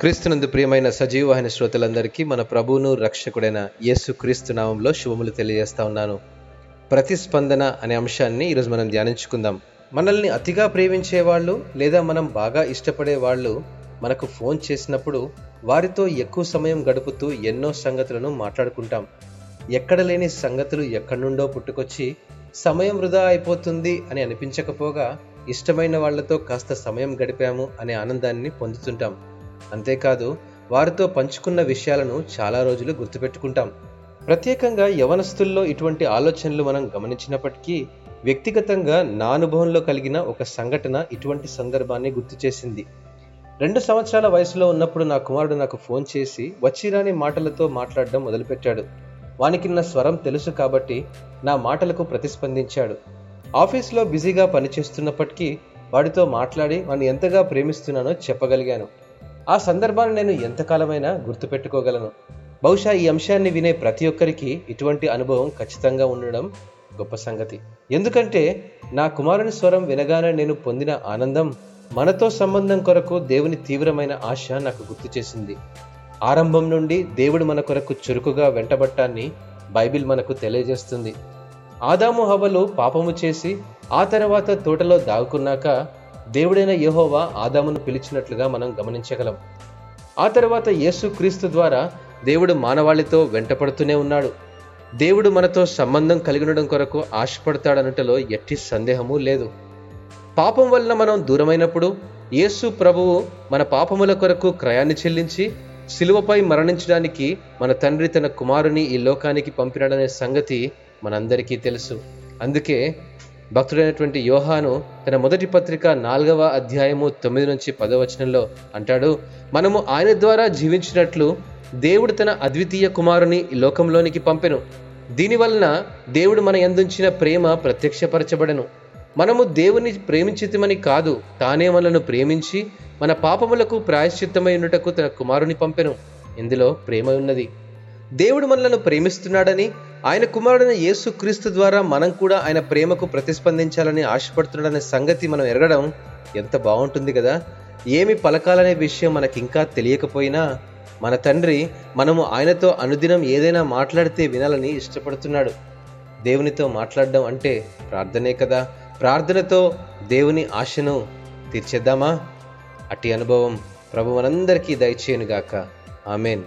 క్రీస్తునందు ప్రియమైన సజీవవాహిని శ్రోతలందరికీ మన ప్రభువును రక్షకుడైన యేసు క్రీస్తు నామంలో శుభములు తెలియజేస్తా ఉన్నాను. ప్రతిస్పందన అనే అంశాన్ని ఈరోజు మనం ధ్యానించుకుందాం. మనల్ని అతిగా ప్రేమించే వాళ్ళు లేదా మనం బాగా ఇష్టపడే వాళ్ళు మనకు ఫోన్ చేసినప్పుడు వారితో ఎక్కువ సమయం గడుపుతూ ఎన్నో సంగతులను మాట్లాడుకుంటాం. ఎక్కడ లేని సంగతులు ఎక్కడి నుండో పుట్టుకొచ్చి సమయం వృధా అయిపోతుంది అని అనిపించకపోగా ఇష్టమైన వాళ్ళతో కాస్త సమయం గడిపాము అనే ఆనందాన్ని పొందుతుంటాం. అంతేకాదు వారితో పంచుకున్న విషయాలను చాలా రోజులు గుర్తుపెట్టుకుంటాం. ప్రత్యేకంగా యవనస్తుల్లో ఇటువంటి ఆలోచనలు మనం గమనించినప్పటికీ వ్యక్తిగతంగా నా అనుభవంలో కలిగిన ఒక సంఘటన ఇటువంటి సందర్భాన్ని గుర్తు చేసింది. రెండు సంవత్సరాల వయసులో ఉన్నప్పుడు నా కుమారుడు నాకు ఫోన్ చేసి వచ్చిరాని మాటలతో మాట్లాడడం మొదలుపెట్టాడు. వానికి నా స్వరం తెలుసు కాబట్టి నా మాటలకు ప్రతిస్పందించాడు. ఆఫీస్లో బిజీగా పనిచేస్తున్నప్పటికీ వాడితో మాట్లాడి వాడిని ఎంతగా ప్రేమిస్తున్నానో చెప్పగలిగాను. ఆ సందర్భాన్ని నేను ఎంతకాలమైనా గుర్తుపెట్టుకోగలను. బహుశా ఈ అంశాన్ని వినే ప్రతి ఒక్కరికి ఇటువంటి అనుభవం ఖచ్చితంగా ఉండడం గొప్ప సంగతి. ఎందుకంటే నా కుమారుని స్వరం వినగానే నేను పొందిన ఆనందం మనతో సంబంధం కొరకు దేవుని తీవ్రమైన ఆశ నాకు గుర్తు చేసింది. ఆరంభం నుండి దేవుడు మన కొరకు చురుకుగా వెంటబట్టాన్ని బైబిల్ మనకు తెలియజేస్తుంది. ఆదాము హవలు పాపము చేసి ఆ తర్వాత తోటలో దాగుకున్నాక దేవుడైన యహోవా ఆదామును పిలిచినట్లుగా మనం గమనించగలం. ఆ తర్వాత యేసు క్రీస్తు ద్వారా దేవుడు మానవాళితో వెంటపడుతూనే ఉన్నాడు. దేవుడు మనతో సంబంధం కలిగినడం కొరకు ఆశపడతాడనటలో ఎట్టి సందేహము లేదు. పాపం వలన మనం దూరమైనప్పుడు యేసు ప్రభువు మన పాపముల కొరకు క్రయాన్ని చెల్లించి శిలువపై మరణించడానికి మన తండ్రి తన కుమారుని ఈ లోకానికి పంపినాడనే సంగతి మనందరికీ తెలుసు. అందుకే భక్తుడైనటువంటి యోహాను తన మొదటి పత్రిక నాలుగవ అధ్యాయము తొమ్మిది నుంచి పదవచనంలో అంటాడు మనము ఆయన ద్వారా జీవించినట్లు దేవుడు తన అద్వితీయ కుమారుని ఈ లోకంలోనికి పంపెను. దీనివలన దేవుడు మన ఎందుంచిన ప్రేమ ప్రత్యక్షపరచబడను. మనము దేవుని ప్రేమించితమని కాదు తానే మనలను ప్రేమించి మన పాపములకు ప్రాయశ్చిత్తమై ఉన్నటకు తన కుమారుని పంపెను. ఇందులో ప్రేమ ఉన్నది. దేవుడు మనలను ప్రేమిస్తున్నాడని ఆయన కుమారుడైన యేసు క్రీస్తు ద్వారా మనం కూడా ఆయన ప్రేమకు ప్రతిస్పందించాలని ఆశపడుతున్నాడనే సంగతి మనం ఎరగడం ఎంత బాగుంటుంది కదా? ఏమి పలకాలనే విషయం మనకింకా తెలియకపోయినా మన తండ్రి మనము ఆయనతో అనుదినం ఏదైనా మాట్లాడితే వినాలని ఇష్టపడుతున్నాడు. దేవునితో మాట్లాడడం అంటే ప్రార్థనే కదా? ప్రార్థనతో దేవుని ఆశను తీర్చేద్దామా? అట్టి అనుభవం ప్రభు మనందరికీ దయచేయనుగాక. ఆమెన్.